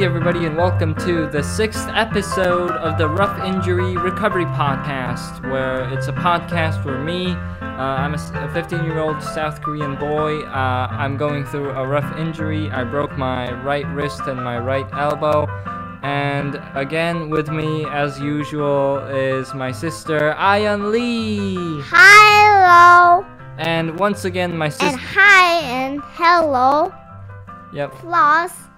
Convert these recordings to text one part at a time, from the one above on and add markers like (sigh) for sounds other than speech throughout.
Hey, everybody, and welcome to the sixth episode of the Rough Injury Recovery Podcast, where it's a podcast where me, uh, I'm a 15 year old South Korean boy. Uh, I'm going through a rough injury. I broke my right wrist and my right elbow. And again, with me, as usual, is my sister, Ayan Lee. Hello And once again, my sister. and hi and hello Yep. plus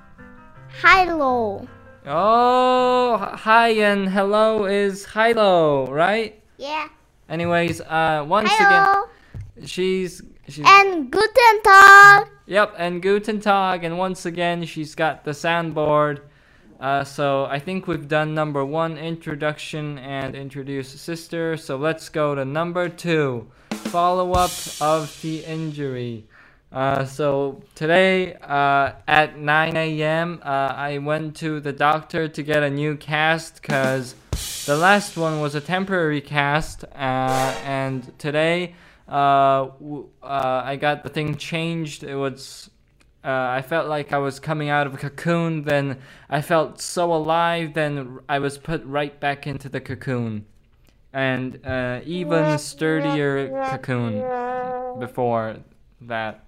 hello. Oh, hi and hello is Hilo, right? Yeah. Anyways, uh, once Hello again, she's she's and guten tag. yep, and Guten Tag, and once again she's got the soundboard. Uh, so I think we've done number one introduction and introduce sister. So let's go to number two, follow up of the injury. Uh, so today uh, at 9 a.m. Uh, I went to the doctor to get a new cast because the last one was a temporary cast, uh, and today uh, w- uh, I got the thing changed. It was uh, I felt like I was coming out of a cocoon. Then I felt so alive. Then I was put right back into the cocoon, and uh, even sturdier cocoon before that.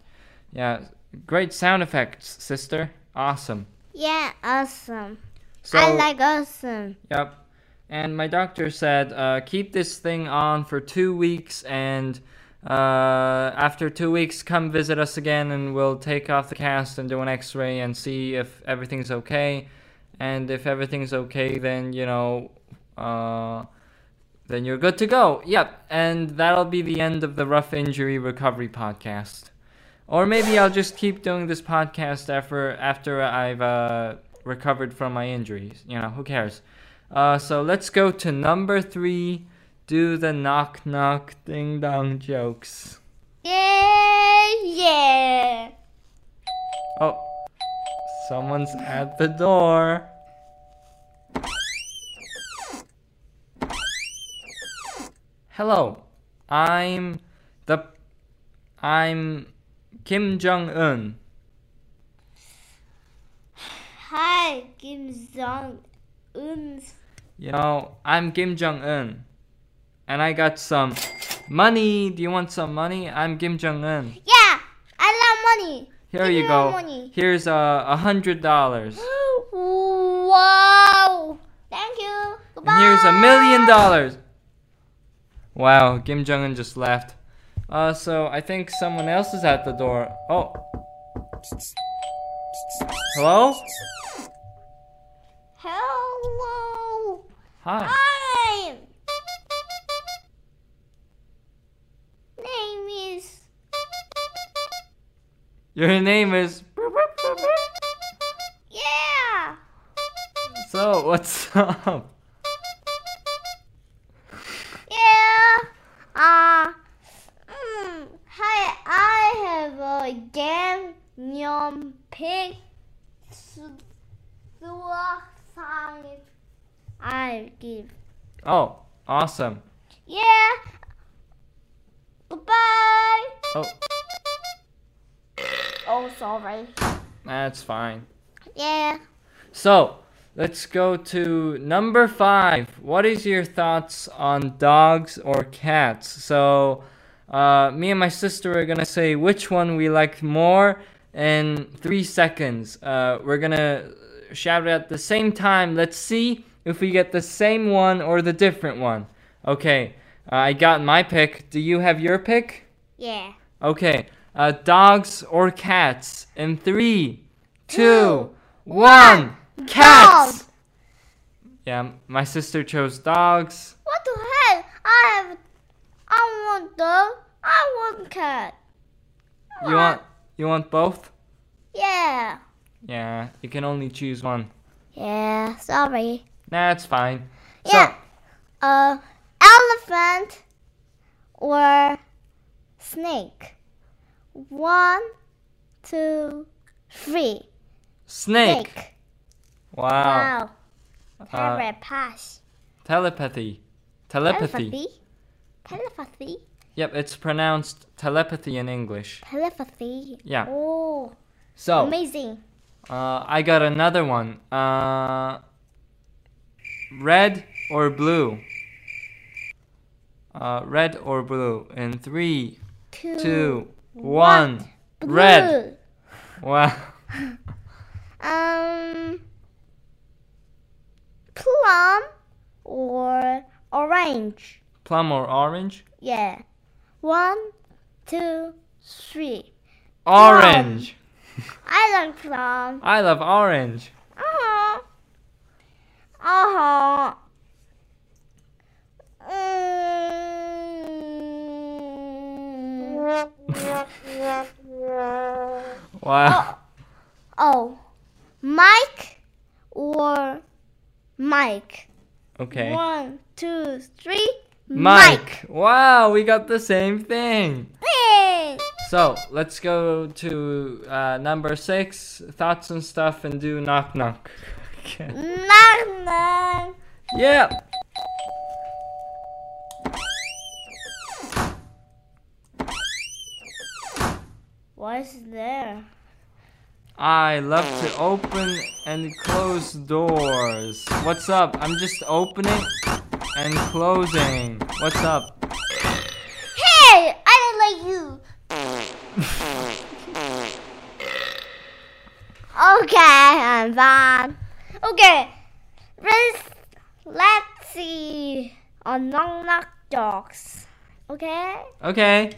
Yeah, great sound effects, sister. Awesome. Yeah, awesome. So, I like awesome. Yep. And my doctor said, uh, keep this thing on for two weeks, and uh, after two weeks, come visit us again, and we'll take off the cast and do an X-ray and see if everything's okay. And if everything's okay, then you know, uh, then you're good to go. Yep. And that'll be the end of the rough injury recovery podcast. Or maybe I'll just keep doing this podcast after after I've uh, recovered from my injuries. You know, who cares? Uh, so let's go to number three. Do the knock knock ding dong jokes. Yeah, yeah. Oh, someone's at the door. Hello, I'm the I'm Kim Jong Un. Hi, Kim Jong Un. You know, I'm Kim Jong Un, and I got some money. Do you want some money? I'm Kim Jong Un. Yeah, I love money. Here Give you go. money. Here's a a hundred dollars. Wow. Thank you. Goodbye. And here's a million dollars. Wow, Kim Jong Un just left. Uh, so I think someone else is at the door. Oh. Hello? Hello. Hi. Hi. Name is Your name is. yeah. So what's (laughs) up? Yeah. Uh. Mm, hi. I have a game. Nyom pig. Suicide. I give. Oh, awesome. Yeah. Goodbye. Oh, Oh, sorry. that's fine. Yeah. So, let's go to number five. What is your thoughts on dogs or cats? So, uh, me and my sister are gonna say which one we like more in three seconds. Uh, we're gonna shout it at the same time. Let's see if we get the same one or the different one. Okay, uh, I got my pick. Do you have your pick? Yeah. Okay, uh, dogs or cats in three, two, one. one, Cats. dog. Yeah, my sister chose dogs. What the hell? I have. I want dog. I want cat. You want you want both? Yeah. Yeah, you can only choose one. Yeah. Sorry. That's fine. Yeah. Uh, elephant or snake. One, two, three. So, snake. Wow. Wow. Uh, Telepathy. telepathy. Telepathy. Telepathy. Telepathy. Yep, it's pronounced telepathy in English. Telepathy. Yeah. Oh, So, amazing. Uh, I got another one. Uh, red or blue? Uh, red or blue? In three, Two. two, one. Red. Wow. (laughs) Um. Plum or orange? Plum or orange? Yeah. One, two, three. Orange. I like plum. I love orange. Uh huh. Uh huh. Mm. Wow. oh, Mike or Mike? Okay. One, two, three. Mike. Wow, we got the same thing. So let's go to uh, number six, thoughts and stuff, and do knock knock. Okay. Knock knock. Yeah. What's there? I love to open and close doors. What's up? I'm just opening and closing. What's up? Hey, I don't like you. okay, I'm fine. Okay, let's let's see on knock knock dogs. Okay. Okay.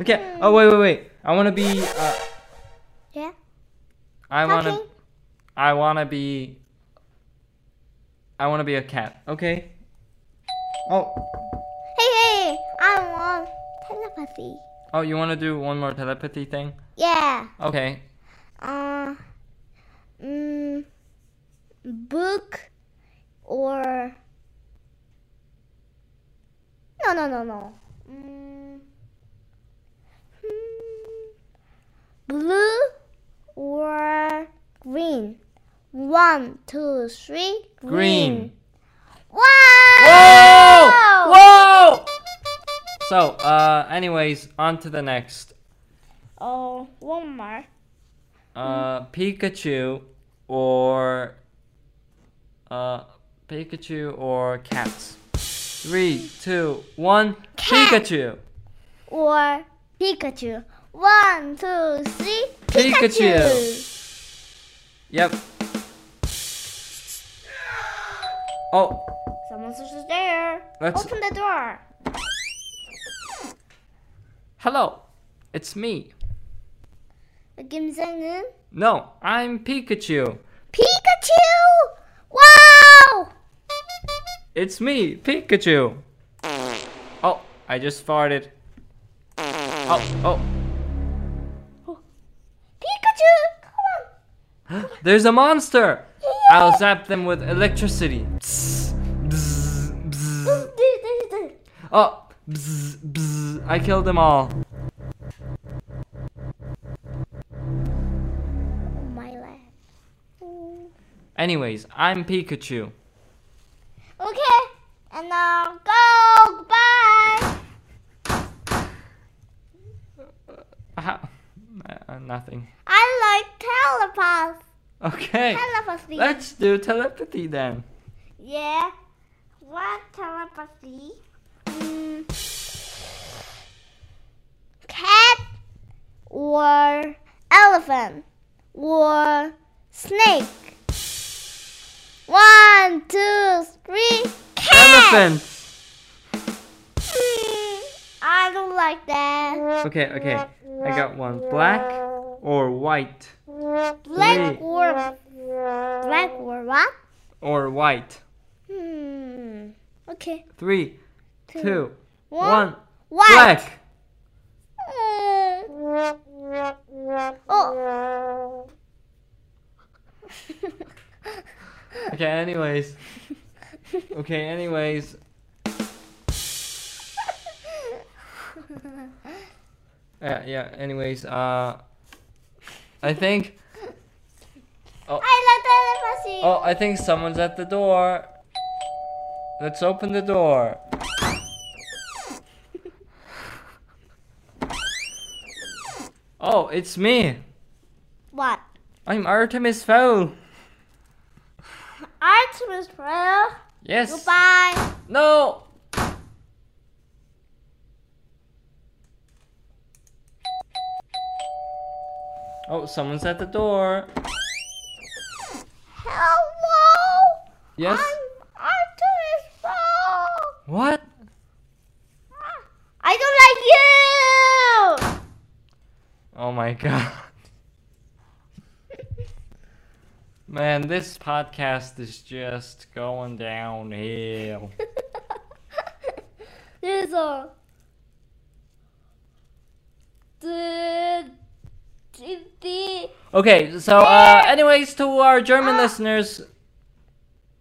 Okay. Oh wait, wait, wait. I want to be. Uh, Yeah. I want to. I want to be. I want to be a cat. Okay. Oh. Hey, hey, I want telepathy. Oh, you want to do one more telepathy thing? Yeah. Okay. Uh, mm, book or no, no, no, no. Mm, hmm, blue or green. One, two, three. Green. Wow! Whoa! Whoa! So, uh, anyways, on to the next. Oh, one more. Uh, Pikachu or uh, Pikachu or cats. Three, two, one. Cat. Pikachu. Or Pikachu. One, two, three. Pikachu. Yep. Oh, Someone's just there. Let's- Open the door. hello. It's me. 김생은 No, I'm Pikachu. Pikachu. Wow! It's me, Pikachu. Oh, I just farted. Oh, oh. Pikachu, come on. (gasps) There's a monster! I'll zap them with electricity. Oh, bzz, bzz. I killed them all. Oh my leg. Anyways, I'm Pikachu. Okay, and now go. Bye. How? Uh, nothing. I like telepath. Okay, Telepathy. let's do telepathy then. Yeah. What telepathy? Or elephant or snake? One, two, three. Cat. Elephant! Mm, I don't like that. Okay, okay. I got one. Black or white? Black Three. or black or what? Or white? Hmm. Okay. Three, two, One. one. White. Black! Mm. Oh. (laughs) Okay, anyways. Okay, anyways. (laughs) Yeah, yeah, anyways, uh. I think. I like telepathy. Oh, I think someone's at the door. Let's open the door. Oh, it's me. What? I'm Artemis Fowl. (laughs) Artemis Fowl. Yes. Goodbye. No. Oh, someone's at the door. Hello. Yes. I'm Artemis Fowl. What? I don't like you. Oh my god. Man, this podcast is just going downhill. (laughs) There's a Okay, so uh anyways to our German Ah. listeners,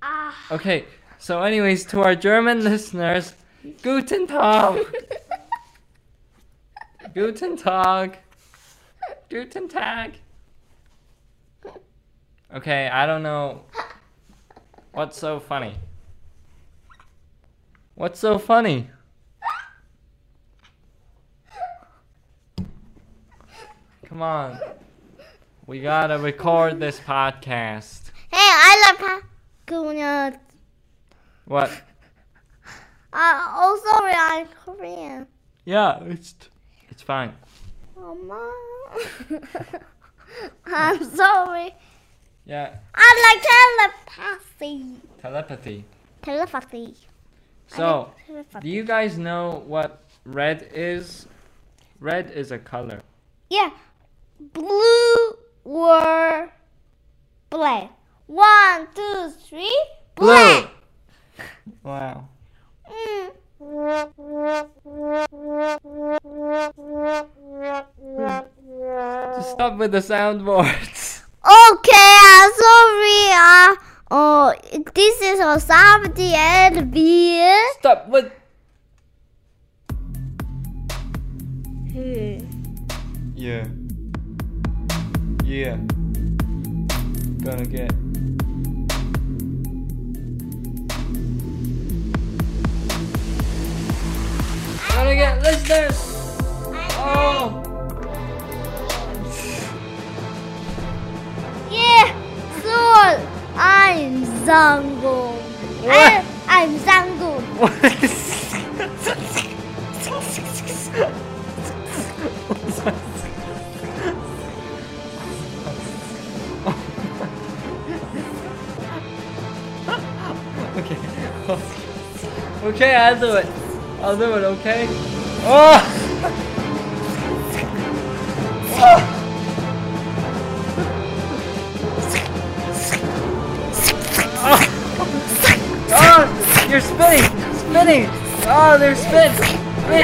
ah. okay, so anyways to our German listeners, (laughs) guten Tag. Guten Tag. Guten Tag. Okay, I don't know what's so funny. What's so funny? Come on. We gotta record this podcast. Hey, I love Hakuna. What? Uh, oh, sorry, I'm Korean. Yeah, it's it's fine. Mama. (laughs) I'm sorry. Yeah, I like telepathy. telepathy. Telepathy. So, like telepathy. do you guys know what red is? Red is a color. Yeah. Blue or black. One, two, three. Black. Wow. Mm. Just stop with the soundboards. (laughs) Okay, I'm sorry. Uh, oh, this is a somebody and beer. Stop with. Yeah. Yeah. Gonna get. Gonna get listeners. Oh. Yeah, so I'm Zango. What? I, I'm Zango. okay. (laughs) Okay, I'll do it. I'll do it, okay? Oh! Oh, Oh, you're spinning! Spinning! Oh, they're spin! Spin!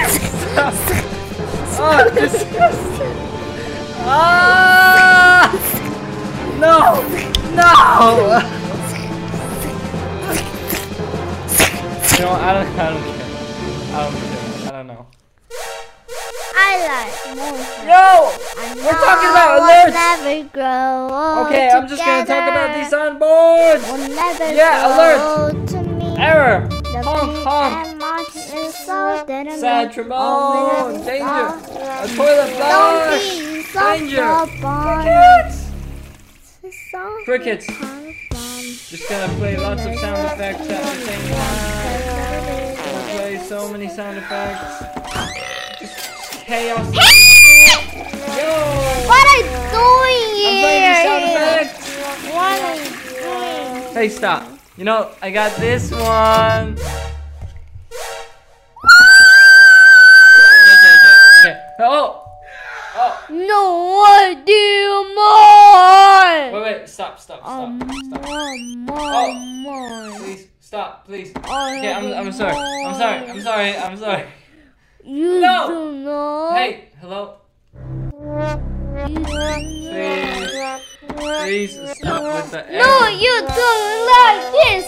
Oh, disgusting! Ah! No! No! You know. I don't, I don't care. I don't care. I don't know. I like monsters. Yo! I We're talking about alerts. Never grow Okay, I'm just gonna talk about these on boards. We'll never Yeah, grow to me. Error. The Honk, honk. so Sad trombone. Danger. A toilet flush. Danger. Crickets. Crickets. Just gonna play lots of sound effects at the same time. So many sound effects. Just chaos. Yo! What are you doing I'm playing these sound here? effects. What are you doing? Hey, stop. You know, I got this one. Okay, okay, okay. Oh! Oh! No idea more. Wait, wait, stop, stop, stop, Um, stop. more, Oh. Please, stop, please. I Okay, I'm, I'm sorry. I'm sorry. I'm sorry. I'm sorry. You No. do know. Hey, hello. Do. Please stop with the No, error. you don't like this.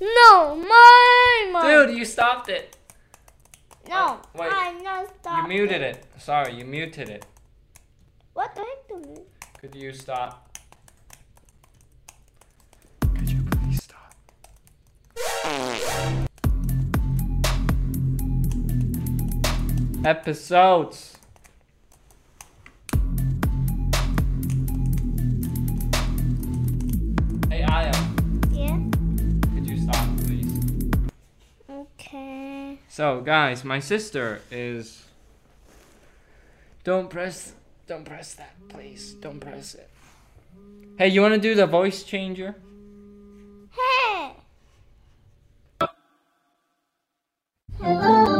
No, my, my. Dude, you stopped it. No, wait. I'm not stop. You muted it. Sorry, you muted it. What do I do? Could you stop? Episodes. Hey, Aya. Yeah? Could you stop, please? Okay. So, guys, my sister is... Don't press... Don't press that, please. Don't press it. Hey, you want to do the voice changer? Hello.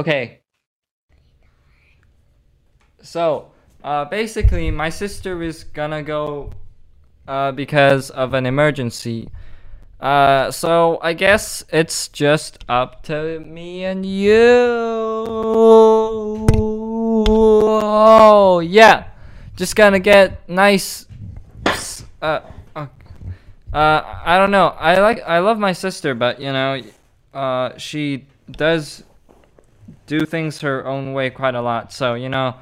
Okay. So, uh, basically, my sister is gonna go uh, because of an emergency. Uh, so I guess it's just up to me and you. Oh yeah, just gonna get nice. Uh, uh, uh, I don't know. I like I love my sister, but you know, uh, she does do things her own way quite a lot. So you know,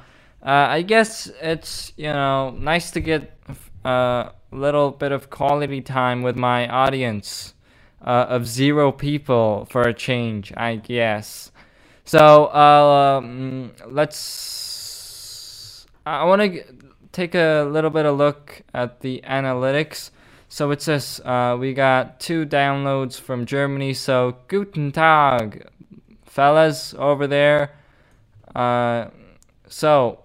uh, I guess it's you know nice to get a little bit of quality time with my audience uh, of zero people for a change. I guess. So uh, um, let's. I want to take a little bit of look at the analytics. So it says uh, we got two downloads from Germany. So guten Tag, fellas over there. Uh, so,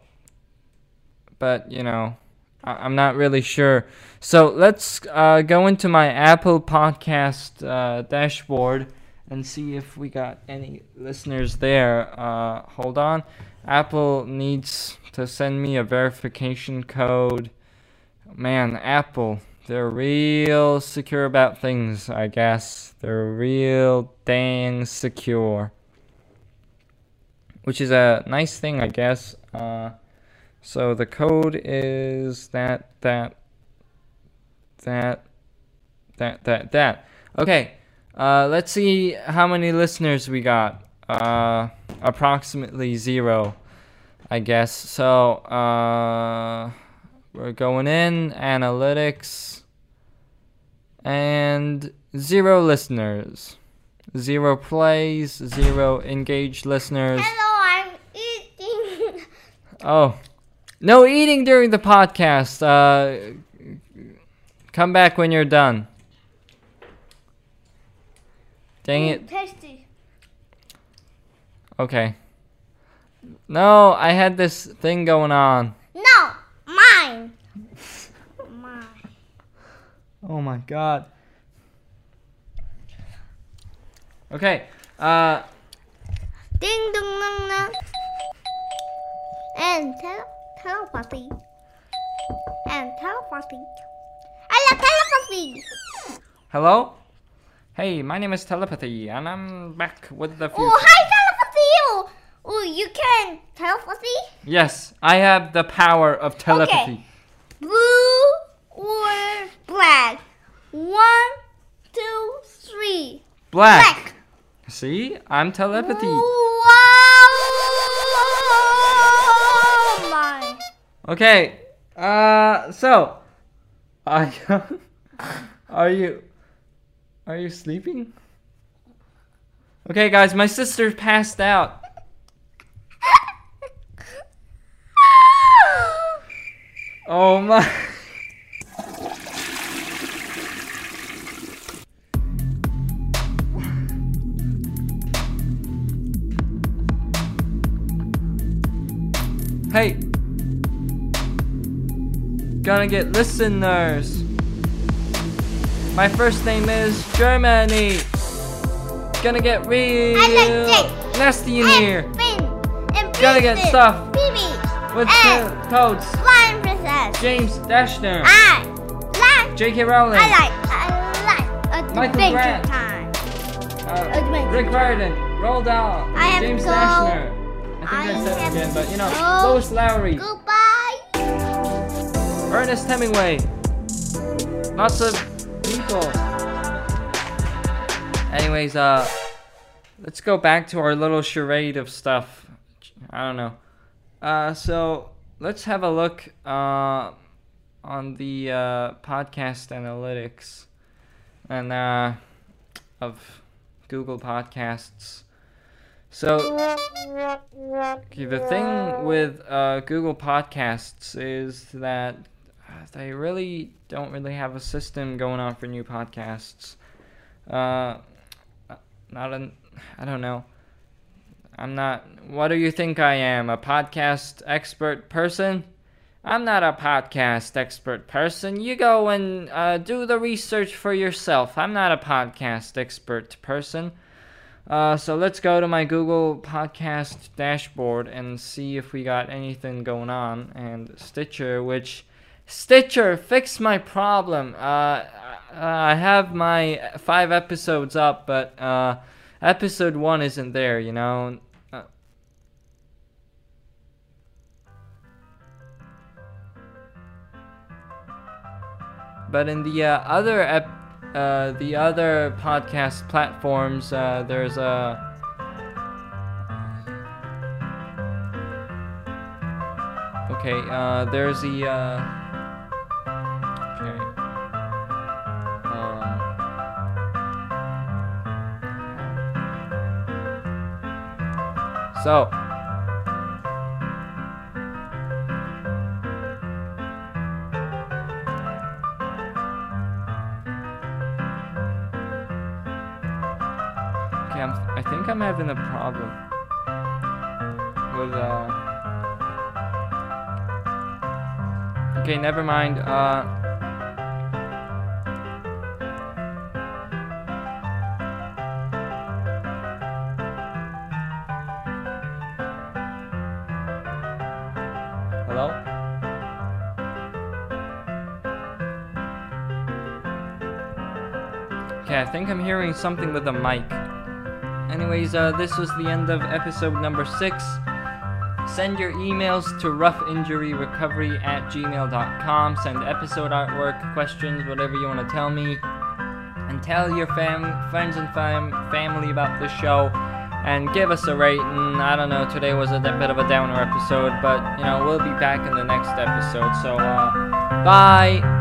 but you know, I- I'm not really sure. So let's uh, go into my Apple Podcast uh, dashboard and see if we got any listeners there. Uh, hold on. Apple needs to send me a verification code. Man, Apple, they're real secure about things, I guess. They're real dang secure. Which is a nice thing, I guess. Uh, so the code is that, that, that, that, that, that. Okay, uh, let's see how many listeners we got. Uh, approximately zero, I guess. So, uh, we're going in, analytics, and zero listeners. Zero plays, zero engaged listeners. Hello. Oh, no eating during the podcast. Uh, come back when you're done. Dang it. Tasty. Okay. No, I had this thing going on. No, mine. mine. (laughs) Oh my god. Okay. Uh, Ding dong dong dong. And tele- telepathy. And telepathy. I love telepathy. hello? Hey, my name is Telepathy, and I'm back with the oh, future. Oh, hi telepathy. Oh, you can telepathy. Yes, I have the power of telepathy. Okay. Blue or black? One, two, three. Black. Black. See? I'm telepathy. Okay. Uh, so, I (laughs) are you are you sleeping? Okay, guys, my sister passed out. Oh my. Hey. Gonna get listeners. My first name is Germany. Gonna get real I like nasty in here. And Finn. And Gotta get stuff. Phoebe. With and the toads. Flying Princess. James Dashner. I like. J.K. Rowling. I like. I like. Michael Grant. time. uh, Rick Riordan. Roald Dahl. I James Dashner. I think I said it again, but you know, No. Lois Lowry, Goodbye. Ernest Hemingway, lots of people. Anyways, uh, let's go back to our little charade of stuff. I don't know. Uh, so let's have a look uh, on the uh, podcast analytics and uh, of Google Podcasts. So okay, the thing with uh, Google Podcasts is that they really don't really have a system going on for new podcasts. Uh, not an, I don't know. I'm not. What do you think I am? A podcast expert person? I'm not a podcast expert person. You go and uh, do the research for yourself. I'm not a podcast expert person. Uh, so let's go to my Google Podcast dashboard and see if we got anything going on. And Stitcher, which Stitcher, fix my problem. Uh, I have my five episodes up, but uh, episode one isn't there. You know. Uh, But in the uh, other ep- uh, the other podcast platforms, uh, there's a okay. Uh, there's the uh, so. Okay, I'm, I think I'm having a problem with uh. Okay, never mind. Uh. Think I'm hearing something with a mic. Anyways, uh, this was the end of episode number six. Send your emails to roughinjuryrecovery at gmail.com. Send episode artwork, questions, whatever you want to tell me. And tell your fam- friends and fam- family about the show. And give us a rating. I don't know, today was a bit of a downer episode, but, you know, we'll be back in the next episode. So, uh, bye!